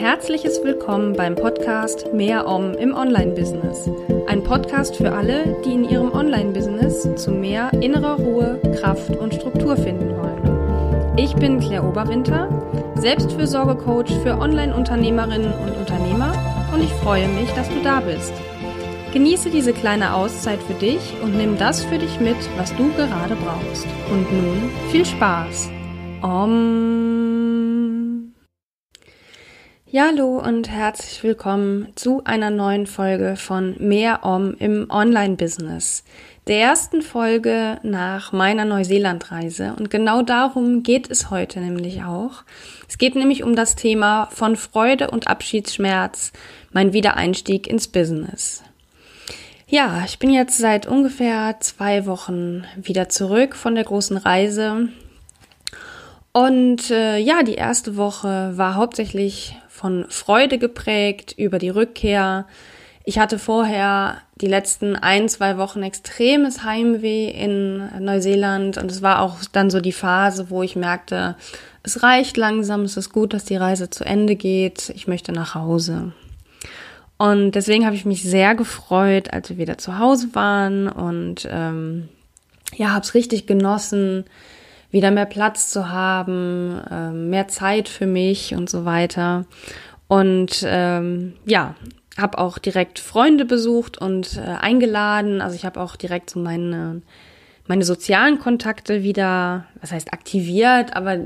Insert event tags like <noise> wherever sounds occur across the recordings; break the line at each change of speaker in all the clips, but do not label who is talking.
herzliches Willkommen beim Podcast Mehr Om im Online-Business. Ein Podcast für alle, die in ihrem Online-Business zu mehr innerer Ruhe, Kraft und Struktur finden wollen. Ich bin Claire Oberwinter, Selbstfürsorge-Coach für Online-Unternehmerinnen und Unternehmer und ich freue mich, dass du da bist. Genieße diese kleine Auszeit für dich und nimm das für dich mit, was du gerade brauchst. Und nun viel Spaß. Om. Ja, hallo und herzlich willkommen zu einer neuen Folge von Mehr Om im Online-Business. Der ersten Folge nach meiner Neuseeland-Reise. Und genau darum geht es heute nämlich auch. Es geht nämlich um das Thema von Freude und Abschiedsschmerz, mein Wiedereinstieg ins Business. Ja, ich bin jetzt seit ungefähr zwei Wochen wieder zurück von der großen Reise. Und äh, ja, die erste Woche war hauptsächlich von Freude geprägt über die Rückkehr. Ich hatte vorher die letzten ein, zwei Wochen extremes Heimweh in Neuseeland und es war auch dann so die Phase, wo ich merkte, es reicht langsam, es ist gut, dass die Reise zu Ende geht, ich möchte nach Hause. Und deswegen habe ich mich sehr gefreut, als wir wieder zu Hause waren und ähm, ja, habe es richtig genossen, wieder mehr Platz zu haben, äh, mehr Zeit für mich und so weiter. Und ähm, ja, habe auch direkt Freunde besucht und äh, eingeladen. Also ich habe auch direkt so meine, meine sozialen Kontakte wieder, was heißt aktiviert, aber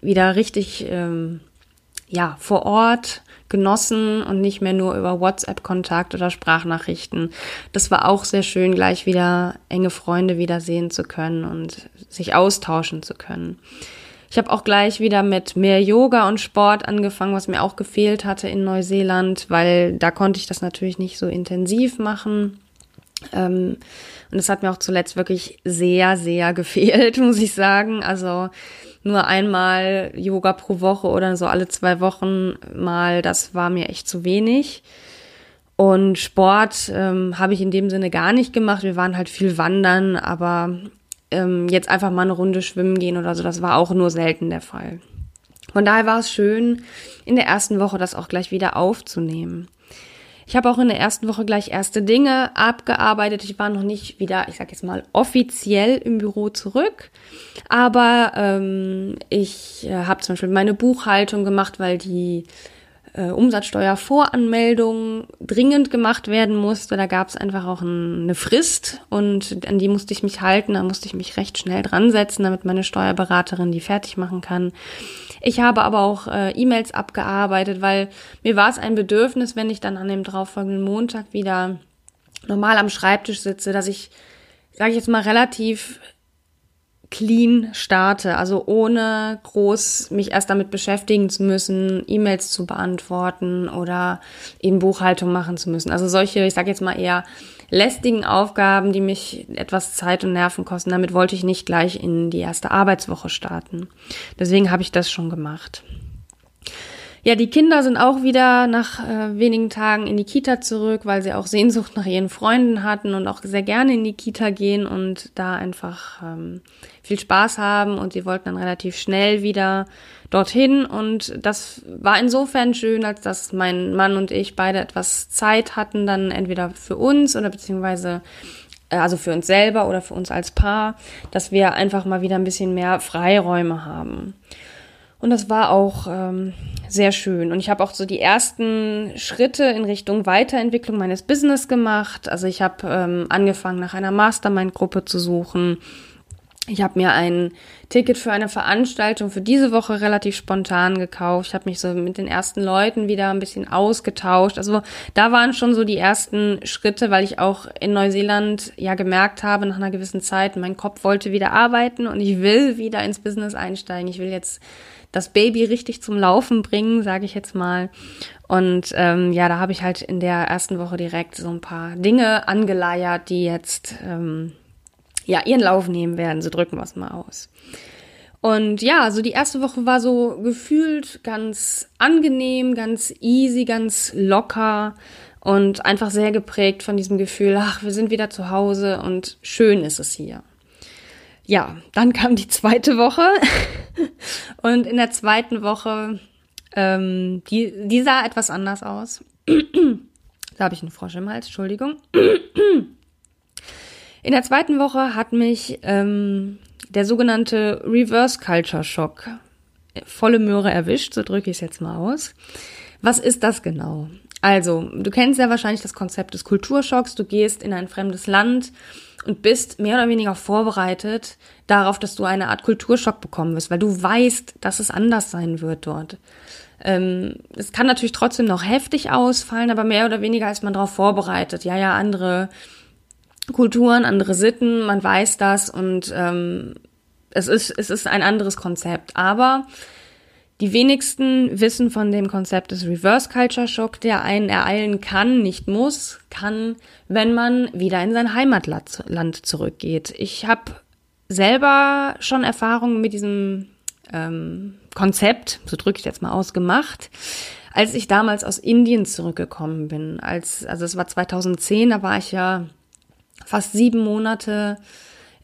wieder richtig ähm, ja vor Ort genossen und nicht mehr nur über WhatsApp-Kontakt oder Sprachnachrichten. Das war auch sehr schön, gleich wieder enge Freunde wiedersehen zu können und sich austauschen zu können. Ich habe auch gleich wieder mit mehr Yoga und Sport angefangen, was mir auch gefehlt hatte in Neuseeland, weil da konnte ich das natürlich nicht so intensiv machen. Ähm, und es hat mir auch zuletzt wirklich sehr, sehr <laughs> gefehlt, muss ich sagen. Also nur einmal Yoga pro Woche oder so alle zwei Wochen mal, das war mir echt zu wenig. Und Sport ähm, habe ich in dem Sinne gar nicht gemacht. Wir waren halt viel wandern, aber ähm, jetzt einfach mal eine Runde schwimmen gehen oder so, das war auch nur selten der Fall. Von daher war es schön, in der ersten Woche das auch gleich wieder aufzunehmen. Ich habe auch in der ersten Woche gleich erste Dinge abgearbeitet. Ich war noch nicht wieder, ich sag jetzt mal, offiziell im Büro zurück. Aber ähm, ich äh, habe zum Beispiel meine Buchhaltung gemacht, weil die äh, Umsatzsteuervoranmeldung dringend gemacht werden musste. Da gab es einfach auch ein, eine Frist und an die musste ich mich halten. Da musste ich mich recht schnell dran setzen, damit meine Steuerberaterin die fertig machen kann. Ich habe aber auch äh, E-Mails abgearbeitet, weil mir war es ein Bedürfnis, wenn ich dann an dem darauffolgenden Montag wieder normal am Schreibtisch sitze, dass ich, sage ich jetzt mal, relativ clean starte, also ohne groß mich erst damit beschäftigen zu müssen, E-Mails zu beantworten oder eben Buchhaltung machen zu müssen. Also solche, ich sage jetzt mal eher lästigen Aufgaben, die mich etwas Zeit und Nerven kosten. Damit wollte ich nicht gleich in die erste Arbeitswoche starten. Deswegen habe ich das schon gemacht. Ja, die Kinder sind auch wieder nach äh, wenigen Tagen in die Kita zurück, weil sie auch Sehnsucht nach ihren Freunden hatten und auch sehr gerne in die Kita gehen und da einfach ähm, viel Spaß haben. Und sie wollten dann relativ schnell wieder dorthin. Und das war insofern schön, als dass mein Mann und ich beide etwas Zeit hatten, dann entweder für uns oder beziehungsweise äh, also für uns selber oder für uns als Paar, dass wir einfach mal wieder ein bisschen mehr Freiräume haben. Und das war auch ähm, sehr schön. Und ich habe auch so die ersten Schritte in Richtung Weiterentwicklung meines Business gemacht. Also ich habe ähm, angefangen, nach einer Mastermind-Gruppe zu suchen. Ich habe mir ein Ticket für eine Veranstaltung für diese Woche relativ spontan gekauft. Ich habe mich so mit den ersten Leuten wieder ein bisschen ausgetauscht. Also da waren schon so die ersten Schritte, weil ich auch in Neuseeland ja gemerkt habe, nach einer gewissen Zeit, mein Kopf wollte wieder arbeiten und ich will wieder ins Business einsteigen. Ich will jetzt das Baby richtig zum Laufen bringen, sage ich jetzt mal. Und ähm, ja, da habe ich halt in der ersten Woche direkt so ein paar Dinge angeleiert, die jetzt ähm, ja ihren Lauf nehmen werden. So drücken wir es mal aus. Und ja, also die erste Woche war so gefühlt ganz angenehm, ganz easy, ganz locker und einfach sehr geprägt von diesem Gefühl, ach, wir sind wieder zu Hause und schön ist es hier ja, dann kam die zweite Woche <laughs> und in der zweiten Woche Ähm, die, die sah etwas anders aus. <clears throat> da habe ich einen Frosch im Hals, Entschuldigung. <clears throat> In der zweiten Woche hat mich ähm, der sogenannte Reverse Culture Shock volle Möhre erwischt, so drücke ich es jetzt mal aus. Was ist das genau? Also, du kennst ja wahrscheinlich das Konzept des Kulturschocks. Du gehst in ein fremdes Land und bist mehr oder weniger vorbereitet darauf, dass du eine Art Kulturschock bekommen wirst, weil du weißt, dass es anders sein wird dort. Ähm, es kann natürlich trotzdem noch heftig ausfallen, aber mehr oder weniger ist man darauf vorbereitet. Ja, ja, andere Kulturen, andere Sitten, man weiß das und ähm, es ist, es ist ein anderes Konzept. Aber die wenigsten wissen von dem Konzept des Reverse Culture Shock, der einen ereilen kann, nicht muss, kann, wenn man wieder in sein Heimatland zurückgeht. Ich habe selber schon Erfahrungen mit diesem ähm, Konzept, so drücke ich jetzt mal aus, gemacht, als ich damals aus Indien zurückgekommen bin. Als, also es war 2010, da war ich ja fast sieben Monate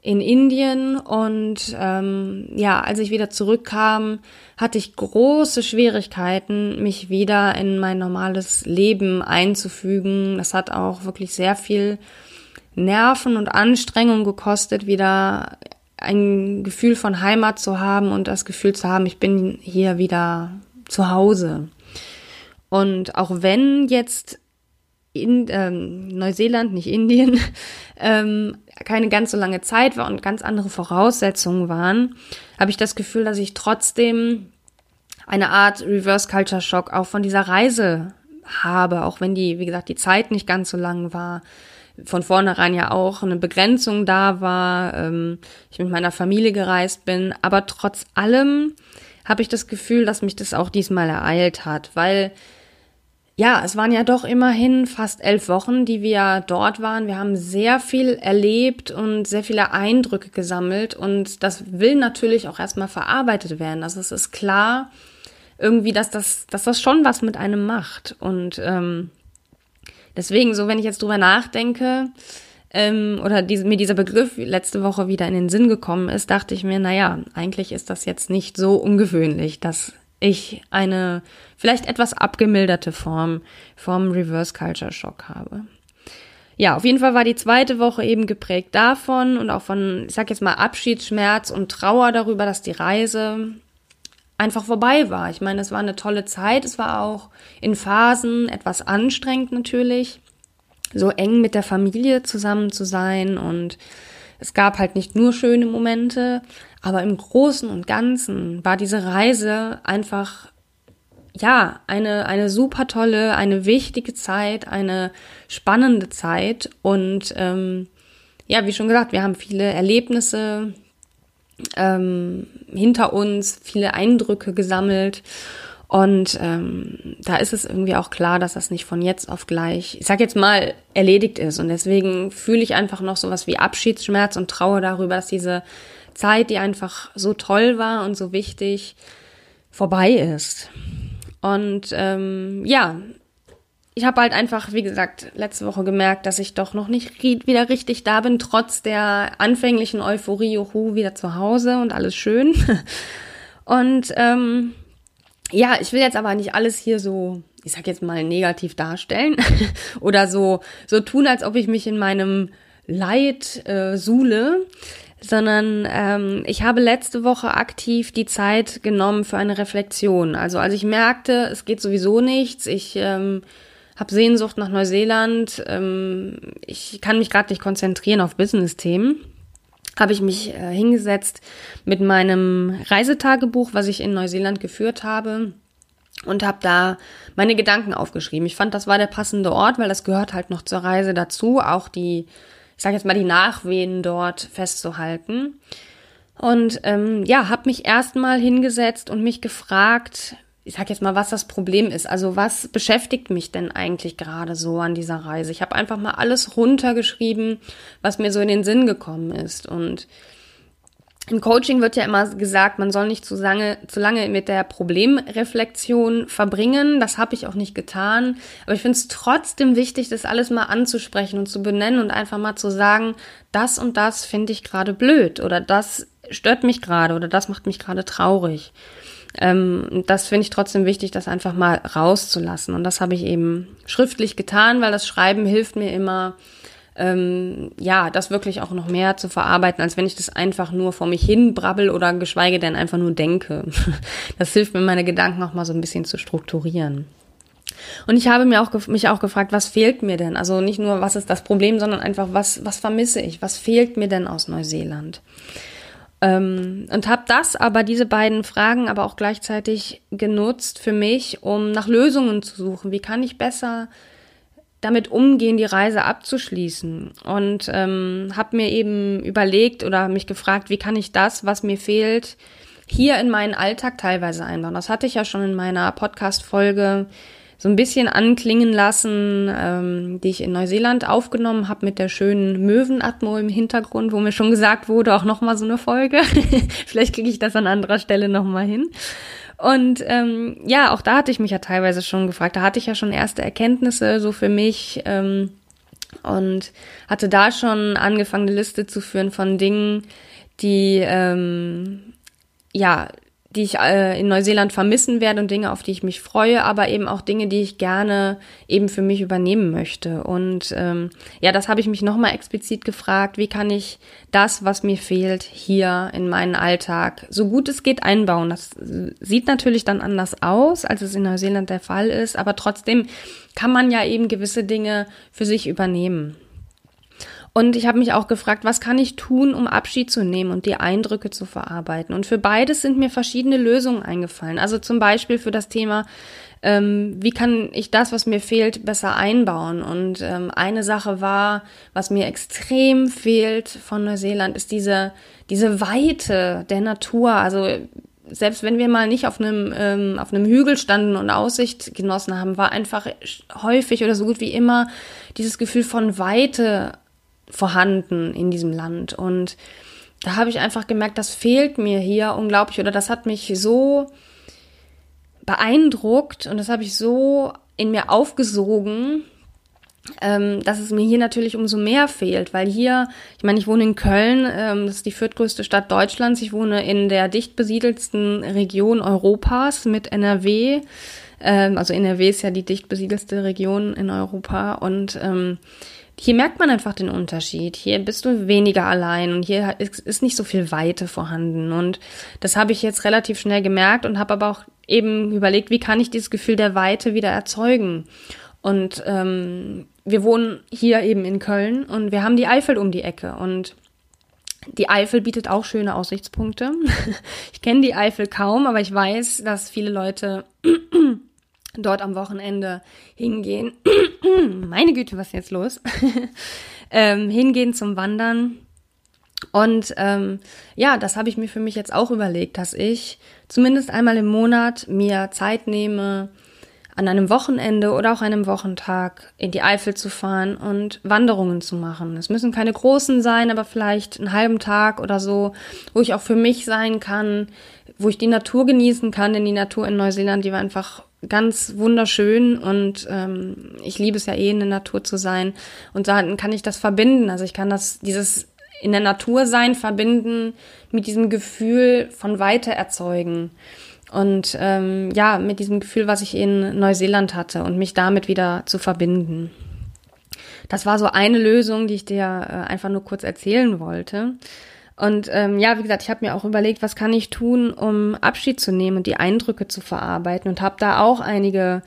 in Indien und ähm, ja, als ich wieder zurückkam, hatte ich große Schwierigkeiten, mich wieder in mein normales Leben einzufügen. Das hat auch wirklich sehr viel Nerven und Anstrengung gekostet, wieder ein Gefühl von Heimat zu haben und das Gefühl zu haben, ich bin hier wieder zu Hause. Und auch wenn jetzt in ähm, Neuseeland, nicht Indien, <laughs> ähm, keine ganz so lange Zeit war und ganz andere Voraussetzungen waren, habe ich das Gefühl, dass ich trotzdem eine Art Reverse Culture Shock auch von dieser Reise habe, auch wenn die, wie gesagt, die Zeit nicht ganz so lang war. Von vornherein ja auch eine Begrenzung da war, ähm, ich mit meiner Familie gereist bin, aber trotz allem habe ich das Gefühl, dass mich das auch diesmal ereilt hat, weil ja, es waren ja doch immerhin fast elf Wochen, die wir dort waren. Wir haben sehr viel erlebt und sehr viele Eindrücke gesammelt und das will natürlich auch erstmal verarbeitet werden. Also es ist klar, irgendwie, dass das, dass das schon was mit einem macht. Und ähm, deswegen, so wenn ich jetzt drüber nachdenke, ähm, oder diese, mir dieser Begriff letzte Woche wieder in den Sinn gekommen ist, dachte ich mir, naja, eigentlich ist das jetzt nicht so ungewöhnlich, dass ich eine vielleicht etwas abgemilderte Form vom Reverse Culture Shock habe. Ja, auf jeden Fall war die zweite Woche eben geprägt davon und auch von, ich sag jetzt mal, Abschiedsschmerz und Trauer darüber, dass die Reise einfach vorbei war. Ich meine, es war eine tolle Zeit. Es war auch in Phasen etwas anstrengend natürlich, so eng mit der Familie zusammen zu sein und es gab halt nicht nur schöne Momente, aber im Großen und Ganzen war diese Reise einfach ja, eine, eine super tolle, eine wichtige Zeit, eine spannende Zeit. Und ähm, ja, wie schon gesagt, wir haben viele Erlebnisse ähm, hinter uns, viele Eindrücke gesammelt. Und ähm, da ist es irgendwie auch klar, dass das nicht von jetzt auf gleich, ich sag jetzt mal, erledigt ist. Und deswegen fühle ich einfach noch sowas wie Abschiedsschmerz und Trauer darüber, dass diese Zeit, die einfach so toll war und so wichtig, vorbei ist. Und ähm, ja, ich habe halt einfach, wie gesagt, letzte Woche gemerkt, dass ich doch noch nicht wieder richtig da bin, trotz der anfänglichen Euphorie, juhu, wieder zu Hause und alles schön. <laughs> Und ähm, ja, ich will jetzt aber nicht alles hier so, ich sag jetzt mal, negativ darstellen <laughs> oder so, so tun, als ob ich mich in meinem Leid äh, suhle, sondern ähm, ich habe letzte Woche aktiv die Zeit genommen für eine Reflexion. Also als ich merkte, es geht sowieso nichts, ich ähm, habe Sehnsucht nach Neuseeland, ähm, ich kann mich gerade nicht konzentrieren auf Business-Themen habe ich mich äh, hingesetzt mit meinem Reisetagebuch, was ich in Neuseeland geführt habe und habe da meine Gedanken aufgeschrieben. Ich fand, das war der passende Ort, weil das gehört halt noch zur Reise dazu, auch die, ich sage jetzt mal, die Nachwehen dort festzuhalten. Und ähm, ja, habe mich erstmal hingesetzt und mich gefragt, ich sag jetzt mal, was das Problem ist. Also was beschäftigt mich denn eigentlich gerade so an dieser Reise? Ich habe einfach mal alles runtergeschrieben, was mir so in den Sinn gekommen ist. Und im Coaching wird ja immer gesagt, man soll nicht zu lange, zu lange mit der Problemreflexion verbringen. Das habe ich auch nicht getan. Aber ich finde es trotzdem wichtig, das alles mal anzusprechen und zu benennen und einfach mal zu sagen, das und das finde ich gerade blöd oder das stört mich gerade oder das macht mich gerade traurig. Ähm, das finde ich trotzdem wichtig, das einfach mal rauszulassen. Und das habe ich eben schriftlich getan, weil das Schreiben hilft mir immer, ähm, ja, das wirklich auch noch mehr zu verarbeiten, als wenn ich das einfach nur vor mich hin brabbel oder geschweige denn einfach nur denke. <laughs> Das hilft mir, meine Gedanken auch mal so ein bisschen zu strukturieren. Und ich habe mir auch, mich auch gefragt, was fehlt mir denn? Also nicht nur, was ist das Problem, sondern einfach, was, was vermisse ich? Was fehlt mir denn aus Neuseeland? Ähm, und habe das aber, diese beiden Fragen, aber auch gleichzeitig genutzt für mich, um nach Lösungen zu suchen. Wie kann ich besser damit umgehen, die Reise abzuschließen? Und ähm, habe mir eben überlegt oder mich gefragt, wie kann ich das, was mir fehlt, hier in meinen Alltag teilweise einbauen. Das hatte ich ja schon in meiner Podcast-Folge so ein bisschen anklingen lassen, ähm, die ich in Neuseeland aufgenommen habe mit der schönen Möwenatmo im Hintergrund, wo mir schon gesagt wurde, auch nochmal so eine Folge. <laughs> Vielleicht kriege ich das an anderer Stelle nochmal hin. Und ähm, ja, auch da hatte ich mich ja teilweise schon gefragt. Da hatte ich ja schon erste Erkenntnisse so für mich ähm, und hatte da schon angefangen, eine Liste zu führen von Dingen, die ähm, ja die ich äh, in Neuseeland vermissen werde und Dinge, auf die ich mich freue, aber eben auch Dinge, die ich gerne eben für mich übernehmen möchte. Und ähm, ja, das habe ich mich nochmal explizit gefragt, wie kann ich das, was mir fehlt, hier in meinen Alltag so gut es geht einbauen. Das sieht natürlich dann anders aus, als es in Neuseeland der Fall ist, aber trotzdem kann man ja eben gewisse Dinge für sich übernehmen. Und ich habe mich auch gefragt, was kann ich tun, um Abschied zu nehmen und die Eindrücke zu verarbeiten. Und für beides sind mir verschiedene Lösungen eingefallen. Also zum Beispiel für das Thema, ähm, wie kann ich das, was mir fehlt, besser einbauen. Und ähm, eine Sache war, was mir extrem fehlt von Neuseeland, ist diese, diese Weite der Natur. Also selbst wenn wir mal nicht auf einem, ähm, auf einem Hügel standen und Aussicht genossen haben, war einfach häufig oder so gut wie immer dieses Gefühl von Weite vorhanden in diesem Land. Und da habe ich einfach gemerkt, das fehlt mir hier unglaublich oder das hat mich so beeindruckt und das habe ich so in mir aufgesogen, ähm, dass es mir hier natürlich umso mehr fehlt, weil hier, ich meine, ich wohne in Köln, ähm, das ist die viertgrößte Stadt Deutschlands, ich wohne in der dicht besiedelsten Region Europas mit NRW. Ähm, also NRW ist ja die dicht besiedelste Region in Europa und ähm, hier merkt man einfach den Unterschied. Hier bist du weniger allein und hier ist, nicht so viel Weite vorhanden. Und das habe ich jetzt relativ schnell gemerkt und habe aber auch eben überlegt, wie kann ich dieses Gefühl der Weite wieder erzeugen. Und ähm, wir wohnen hier eben in Köln und wir haben die Eifel um die Ecke und die Eifel bietet auch schöne Aussichtspunkte. <laughs> ich kenne die Eifel kaum, aber ich weiß, dass viele Leute dort am Wochenende hingehen. <clears throat> Meine Güte, was ist jetzt los? <laughs> ähm, hingehen zum Wandern. Und ähm, ja, das habe ich mir für mich jetzt auch überlegt, dass ich zumindest einmal im Monat mir Zeit nehme, an einem Wochenende oder auch einem Wochentag in die Eifel zu fahren und Wanderungen zu machen. Es müssen keine großen sein, aber vielleicht einen halben Tag oder so, wo ich auch für mich sein kann, wo ich die Natur genießen kann, denn die Natur in Neuseeland, die war einfach ganz wunderschön und ähm, ich liebe es ja eh in der Natur zu sein und dann kann ich das verbinden. Also ich kann das dieses in der Natur sein verbinden mit diesem Gefühl von Weite erzeugen und ähm, ja mit diesem Gefühl, was ich in Neuseeland hatte und mich damit wieder zu verbinden. Das war so eine Lösung, die ich dir äh, einfach nur kurz erzählen wollte. Und ähm, ja, wie gesagt, ich habe mir auch überlegt, was kann ich tun, um Abschied zu nehmen und die Eindrücke zu verarbeiten und habe da auch einige,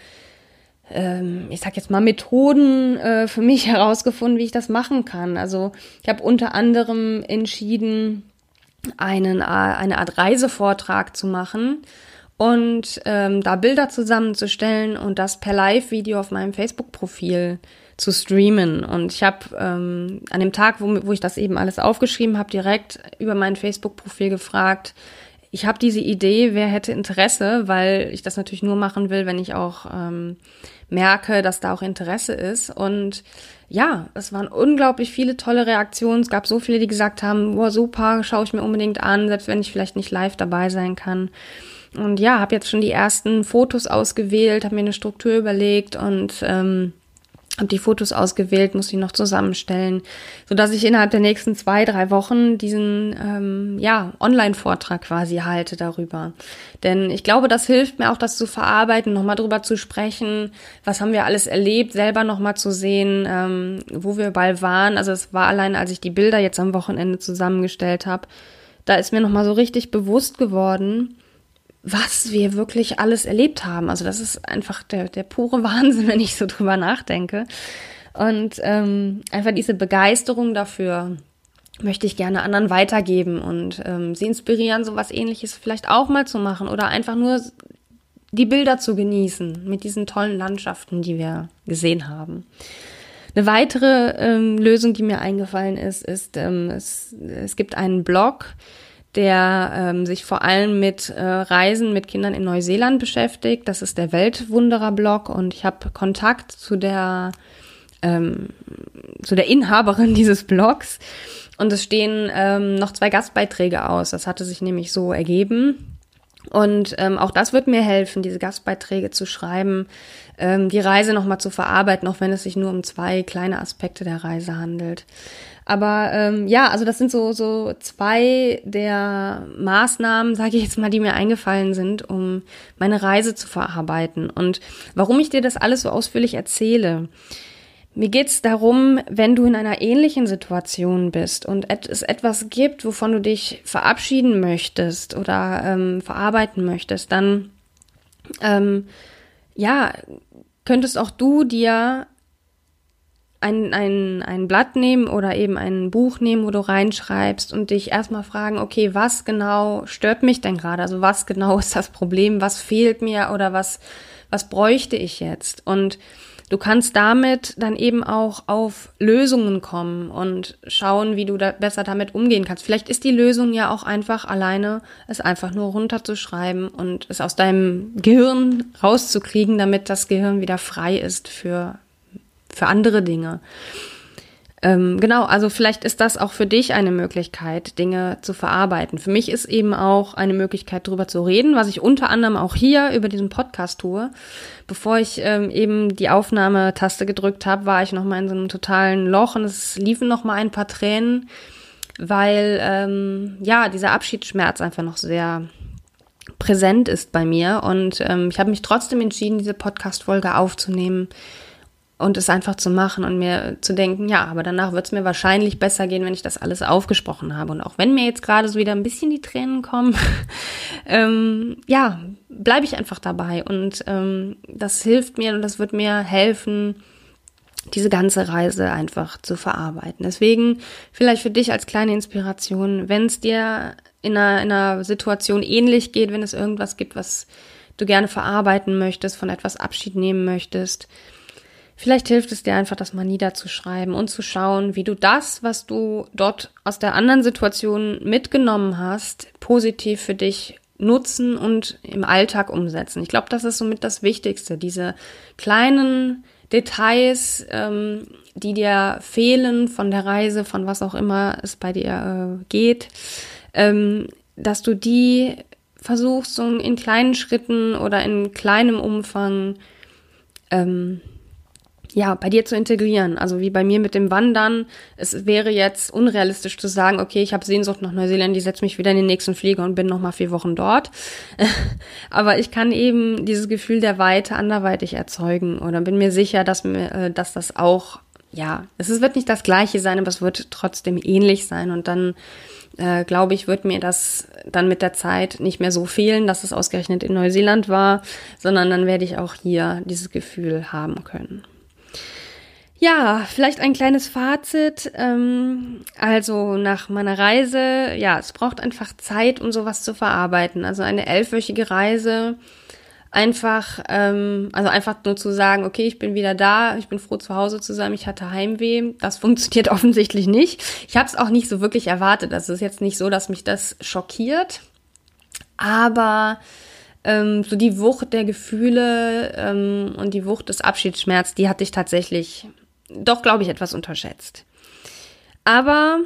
ähm, ich sag jetzt mal, Methoden äh, für mich <laughs> herausgefunden, wie ich das machen kann. Also ich habe unter anderem entschieden, einen, äh, eine Art Reisevortrag zu machen und ähm, da Bilder zusammenzustellen und das per Live-Video auf meinem Facebook-Profil zu streamen. Und ich habe ähm, an dem Tag, wo, wo ich das eben alles aufgeschrieben habe, direkt über mein Facebook-Profil gefragt, ich habe diese Idee, wer hätte Interesse, weil ich das natürlich nur machen will, wenn ich auch ähm, merke, dass da auch Interesse ist. Und ja, es waren unglaublich viele tolle Reaktionen. Es gab so viele, die gesagt haben, boah, super, schaue ich mir unbedingt an, selbst wenn ich vielleicht nicht live dabei sein kann. Und ja, habe jetzt schon die ersten Fotos ausgewählt, habe mir eine Struktur überlegt und ähm, habe die Fotos ausgewählt, muss sie noch zusammenstellen, so dass ich innerhalb der nächsten zwei, drei Wochen diesen ähm, ja Online-Vortrag quasi halte darüber. Denn ich glaube, das hilft mir auch, das zu verarbeiten, nochmal drüber zu sprechen, was haben wir alles erlebt, selber nochmal zu sehen, ähm, wo wir überall waren. Also es war allein, als ich die Bilder jetzt am Wochenende zusammengestellt habe, da ist mir nochmal so richtig bewusst geworden, was wir wirklich alles erlebt haben. Also das ist einfach der, der pure <laughs> Wahnsinn, wenn ich so drüber nachdenke. Und ähm, einfach diese Begeisterung dafür möchte ich gerne anderen weitergeben und ähm, sie inspirieren, so was ähnliches vielleicht auch mal zu machen oder einfach nur die Bilder zu genießen mit diesen tollen Landschaften, die wir gesehen haben. Eine weitere ähm, Lösung, die mir eingefallen ist, ist, ähm, es, es gibt einen Blog, der ähm, sich vor allem mit äh, Reisen mit Kindern in Neuseeland beschäftigt. Das ist der Weltwunderer-Blog und ich habe Kontakt zu der ähm, zu der Inhaberin <laughs> dieses Blogs und es stehen ähm, noch zwei Gastbeiträge aus. Das hatte sich nämlich so ergeben. Und ähm, auch das wird mir helfen, diese Gastbeiträge zu schreiben, ähm, die Reise nochmal zu verarbeiten, auch wenn es sich nur um zwei kleine Aspekte der Reise handelt. Aber ähm, ja, also das sind so, so zwei der Maßnahmen, sage ich jetzt mal, die mir eingefallen sind, um meine Reise zu verarbeiten. Und warum ich dir das alles so ausführlich erzähle. Mir geht's darum, wenn du in einer ähnlichen Situation bist und es etwas gibt, wovon du dich verabschieden möchtest oder ähm, verarbeiten möchtest, dann ähm, ja, könntest auch du dir ein, ein, ein Blatt nehmen oder eben ein Buch nehmen, wo du reinschreibst und dich erstmal fragen, okay, was genau stört mich denn gerade? Also was genau <laughs> ist das Problem? Was fehlt mir oder was, was bräuchte ich jetzt? Und du kannst damit dann eben auch auf Lösungen kommen und schauen, wie du da besser damit umgehen kannst. Vielleicht ist die Lösung ja auch einfach alleine, es einfach nur runterzuschreiben und es aus deinem Gehirn rauszukriegen, damit das Gehirn wieder frei ist für für andere Dinge. Ähm, genau, also vielleicht ist das auch für dich eine Möglichkeit, Dinge zu verarbeiten. Für mich ist eben auch eine Möglichkeit, darüber zu reden, was ich unter anderem auch hier über diesen Podcast tue. Bevor ich ähm, eben die Aufnahmetaste gedrückt habe, war ich noch mal in so einem totalen Loch und es liefen noch mal ein paar Tränen, weil ähm, ja dieser Abschiedsschmerz einfach noch sehr präsent ist bei mir und ähm, ich habe mich trotzdem entschieden, diese Podcast-Folge aufzunehmen und es einfach zu machen und mir zu denken, ja, aber danach wird es mir wahrscheinlich besser gehen, wenn ich das alles aufgesprochen habe. Und auch wenn mir jetzt gerade so wieder ein bisschen die Tränen kommen, <laughs> ähm, ja, bleibe ich einfach dabei. Und ähm, das hilft mir und das wird mir helfen, diese ganze Reise einfach zu verarbeiten. Deswegen vielleicht für dich als kleine Inspiration, wenn es dir in einer, in einer Situation ähnlich geht, wenn es irgendwas gibt, was du gerne verarbeiten möchtest, von etwas Abschied nehmen möchtest, Vielleicht hilft es dir einfach, das mal niederzuschreiben und zu schauen, wie du das, was du dort aus der anderen Situation mitgenommen hast, positiv für dich nutzen und im Alltag umsetzen. Ich glaube, das ist somit das Wichtigste. Diese kleinen Details, ähm, die dir fehlen von der Reise, von was auch immer es bei dir äh, geht, ähm, dass du die versuchst, so in kleinen Schritten oder in kleinem Umfang ähm, ja, bei dir zu integrieren. Also wie bei mir mit dem Wandern. Es wäre jetzt unrealistisch zu sagen, okay, ich habe Sehnsucht nach Neuseeland, ich setze mich wieder in den nächsten Flieger und bin noch mal vier Wochen dort. <laughs> Aber ich kann eben dieses Gefühl der Weite anderweitig erzeugen oder bin mir sicher, dass mir, äh, dass das auch, ja, es wird nicht das Gleiche sein, aber es wird trotzdem ähnlich sein und dann äh, glaube ich, wird mir das dann mit der Zeit nicht mehr so fehlen, dass es ausgerechnet in Neuseeland war, sondern dann werde ich auch hier dieses Gefühl haben können. Ja, vielleicht ein kleines Fazit. Ähm, also nach meiner Reise, ja, es braucht einfach Zeit, um sowas zu verarbeiten. Also eine elfwöchige Reise, einfach, ähm, also einfach nur zu sagen, okay, ich bin wieder da, ich bin froh zu Hause zu sein, ich hatte Heimweh. Das <laughs> funktioniert offensichtlich nicht. Ich habe es auch nicht so wirklich erwartet. Also es ist jetzt nicht so, dass mich das schockiert, aber ähm, so die Wucht der Gefühle ähm, und die Wucht des Abschiedsschmerz, die hatte ich tatsächlich doch, glaube ich, etwas unterschätzt. Aber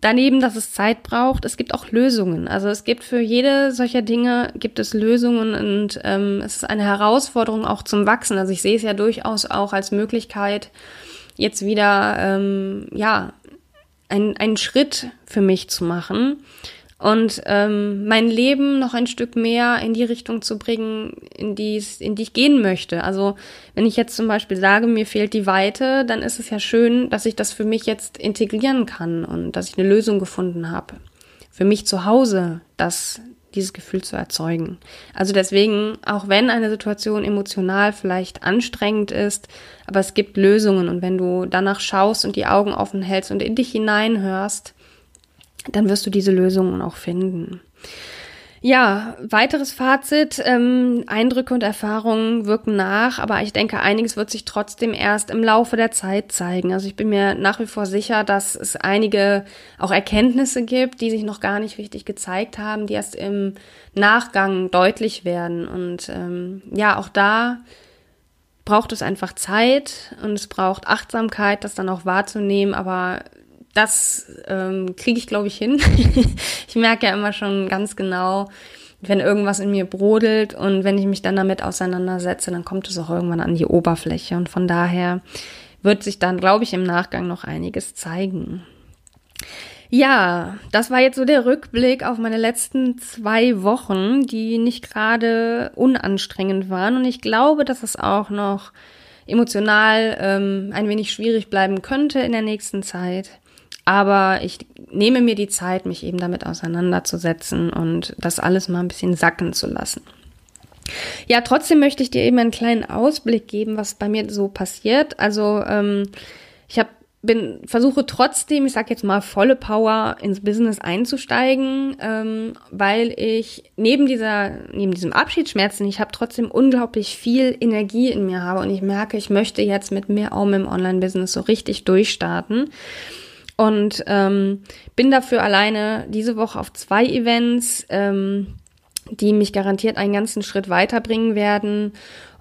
daneben, dass es Zeit braucht, es gibt auch Lösungen. Also es gibt für jede solcher Dinge gibt es Lösungen und ähm, es ist eine Herausforderung auch zum Wachsen. Also ich sehe es ja durchaus auch als Möglichkeit, jetzt wieder ähm, ja ein, einen Schritt für mich zu machen und ähm, mein Leben noch ein Stück mehr in die Richtung zu bringen, in die, in die ich gehen möchte. Also wenn ich jetzt zum Beispiel sage, mir fehlt die Weite, dann ist es ja schön, dass ich das für mich jetzt integrieren kann und dass ich eine Lösung gefunden habe. Für mich zu Hause, das, dieses Gefühl zu erzeugen. Also deswegen, auch wenn eine Situation emotional vielleicht anstrengend ist, aber es gibt Lösungen und wenn du danach schaust und die Augen offen hältst und in dich hineinhörst, dann wirst du diese Lösungen auch finden. Ja, weiteres Fazit, ähm, Eindrücke und Erfahrungen wirken nach, aber ich denke, einiges wird sich trotzdem erst im Laufe der Zeit zeigen. Also ich bin mir nach wie vor sicher, dass es einige auch Erkenntnisse gibt, die sich noch gar nicht richtig gezeigt haben, die erst im Nachgang deutlich werden. Und ähm, ja, auch da braucht es einfach Zeit und es braucht Achtsamkeit, das dann auch wahrzunehmen, aber das ähm, kriege ich, glaube ich, hin. <laughs> ich merke ja immer schon ganz genau, wenn irgendwas in mir brodelt und wenn ich mich dann damit auseinandersetze, dann kommt es auch irgendwann an die Oberfläche. Und von daher wird sich dann, glaube ich, im Nachgang noch einiges zeigen. Ja, das war jetzt so der Rückblick auf meine letzten zwei Wochen, die nicht gerade unanstrengend waren. Und ich glaube, dass es auch noch emotional ähm, ein wenig schwierig bleiben könnte in der nächsten Zeit. Aber ich nehme mir die Zeit, mich eben damit auseinanderzusetzen und das alles mal ein bisschen sacken zu lassen. Ja, trotzdem möchte ich dir eben einen kleinen Ausblick geben, was bei mir so passiert. Also ähm, ich habe bin versuche trotzdem, ich sag jetzt mal volle Power ins Business einzusteigen, ähm, weil ich neben dieser neben diesem Abschiedsschmerz, den ich habe, trotzdem unglaublich viel Energie in mir habe und ich merke, ich möchte jetzt mit mehr Augen im Online-Business so richtig durchstarten. Und ähm, bin dafür alleine diese Woche auf zwei Events, ähm, die mich garantiert einen ganzen Schritt weiterbringen werden.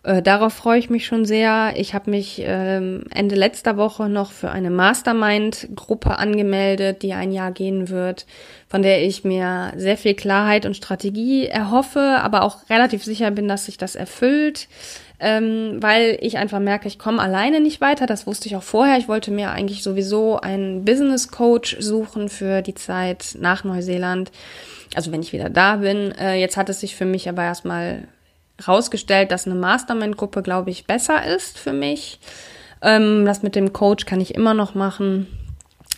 Äh, darauf freue ich mich schon sehr. Ich habe mich ähm, Ende letzter Woche noch für eine Mastermind-Gruppe angemeldet, die ein Jahr gehen wird, von der ich mir sehr viel Klarheit und Strategie erhoffe, aber auch relativ sicher bin, dass sich das erfüllt ähm, weil ich einfach merke, ich komme alleine nicht weiter. Das wusste ich auch vorher. Ich wollte mir eigentlich sowieso einen Business Coach suchen für die Zeit nach Neuseeland. Also wenn ich wieder da bin. Äh, jetzt hat es sich für mich aber erstmal rausgestellt, dass eine Mastermind-Gruppe, glaube ich, besser ist für mich. Ähm, das mit dem Coach kann ich immer noch machen.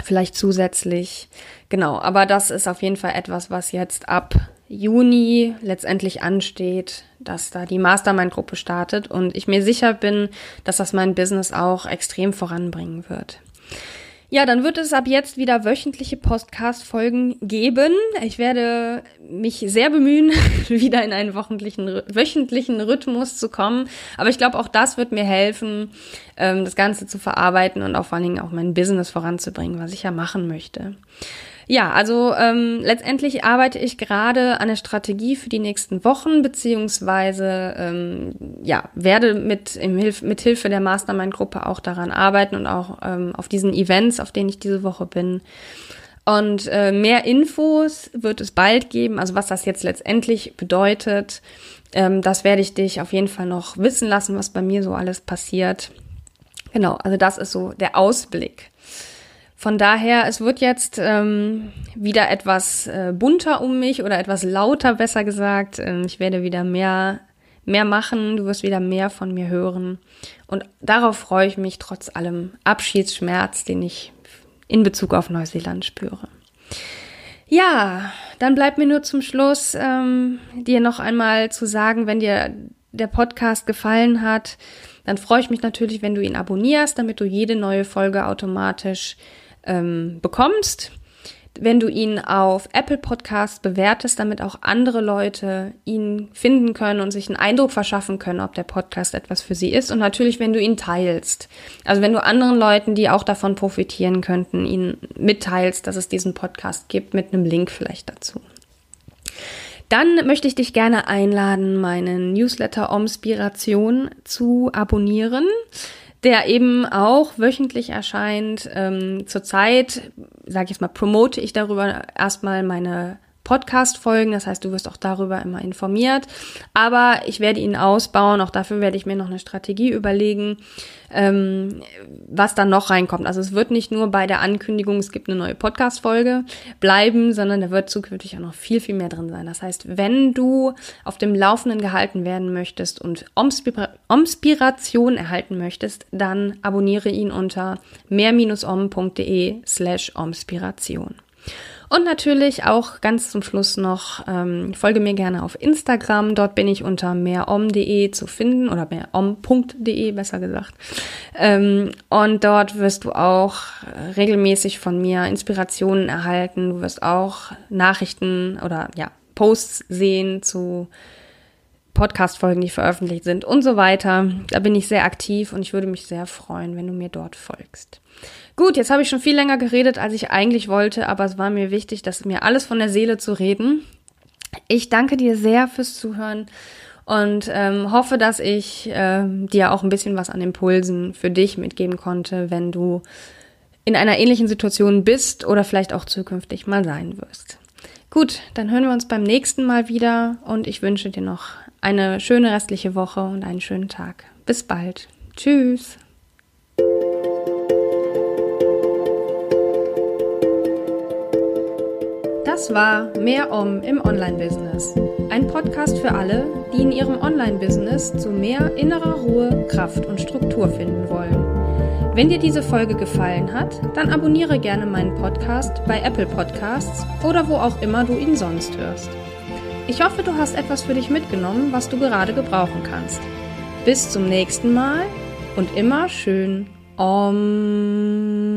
Vielleicht zusätzlich. Genau, aber das ist auf jeden Fall etwas, was jetzt ab Juni letztendlich ansteht, dass da die Mastermind-Gruppe startet und ich mir sicher bin, dass das mein Business auch extrem voranbringen wird. Ja, dann wird es ab jetzt wieder wöchentliche Podcast-Folgen geben. Ich werde mich sehr bemühen, <laughs> wieder in einen wöchentlichen, wöchentlichen Rhythmus zu kommen. Aber ich glaube, auch das wird mir helfen, ähm, das Ganze zu verarbeiten und auch vor allen Dingen auch mein Business voranzubringen, was ich ja machen möchte. Ja, also ähm, letztendlich arbeite ich gerade an der Strategie für die nächsten Wochen, beziehungsweise ähm, ja, werde mit, im Hilf mit Hilfe der Mastermind-Gruppe auch daran arbeiten und auch ähm, auf diesen Events, auf denen ich diese Woche bin. Und äh, mehr Infos wird es bald geben, also was das jetzt letztendlich bedeutet. Ähm, das werde ich dich auf jeden Fall noch wissen lassen, was bei mir so alles passiert. Genau, also das ist so der Ausblick. Von daher, es wird jetzt ähm, wieder etwas äh, bunter um mich oder etwas lauter, besser gesagt. Ähm, ich werde wieder mehr, mehr machen, du wirst wieder mehr von mir hören. Und darauf freue ich mich trotz allem Abschiedsschmerz, den ich in Bezug auf Neuseeland spüre. Ja, dann bleibt mir nur zum Schluss ähm, dir noch einmal zu sagen, wenn dir der Podcast gefallen hat, dann freue ich mich natürlich, wenn du ihn abonnierst, damit du jede neue Folge automatisch ähm, bekommst. Wenn du ihn auf Apple Podcast bewertest, damit auch andere Leute ihn finden können und sich einen Eindruck verschaffen können, ob der Podcast etwas für sie ist. Und natürlich, wenn du ihn teilst. Also wenn du anderen Leuten, die auch davon profitieren könnten, ihn mitteilst, dass es diesen Podcast gibt, mit einem Link vielleicht dazu. Dann möchte ich dich gerne einladen, meinen Newsletter Omspiration zu abonnieren der eben auch wöchentlich erscheint. Ähm, zurzeit sage ich jetzt mal, promote ich darüber erstmal meine Podcast-Folgen. Das heißt, du wirst auch darüber immer informiert. Aber ich werde ihn ausbauen. Auch dafür werde ich mir noch eine Strategie überlegen, ähm, was dann noch reinkommt. Also es wird nicht nur bei der Ankündigung, es gibt eine neue Podcast-Folge bleiben, sondern da wird zukünftig auch noch viel, viel mehr drin sein. Das heißt, wenn du auf dem Laufenden gehalten werden möchtest und Omspiration erhalten möchtest, dann abonniere ihn unter mehr-om.de slash omspiration. Und natürlich auch ganz zum Schluss noch, ähm, folge mir gerne auf Instagram. Dort bin ich unter mehrom.de zu finden oder mehrom.de besser gesagt. Ähm, und dort wirst du auch regelmäßig von mir Inspirationen erhalten. Du wirst auch Nachrichten oder ja, Posts sehen zu Podcast-Folgen, die veröffentlicht sind und so weiter. Da bin ich sehr aktiv und ich würde mich sehr freuen, wenn du mir dort folgst. Gut, jetzt habe ich schon viel länger geredet, als ich eigentlich wollte, aber es war mir wichtig, das mir alles von der Seele zu reden. Ich danke dir sehr fürs Zuhören und ähm, hoffe, dass ich äh, dir auch ein bisschen was an Impulsen für dich mitgeben konnte, wenn du in einer ähnlichen Situation bist oder vielleicht auch zukünftig mal sein wirst. Gut, dann hören wir uns beim nächsten Mal wieder und ich wünsche dir noch eine schöne restliche Woche und einen schönen Tag. Bis bald. Tschüss. Das war Mehr Om im Online-Business. Ein Podcast für alle, die in ihrem Online-Business zu mehr innerer Ruhe, Kraft und Struktur finden wollen. Wenn dir diese Folge gefallen hat, dann abonniere gerne meinen Podcast bei Apple Podcasts oder wo auch immer du ihn sonst hörst. Ich hoffe, du hast etwas für dich mitgenommen, was du gerade gebrauchen kannst. Bis zum nächsten Mal und immer schön Om.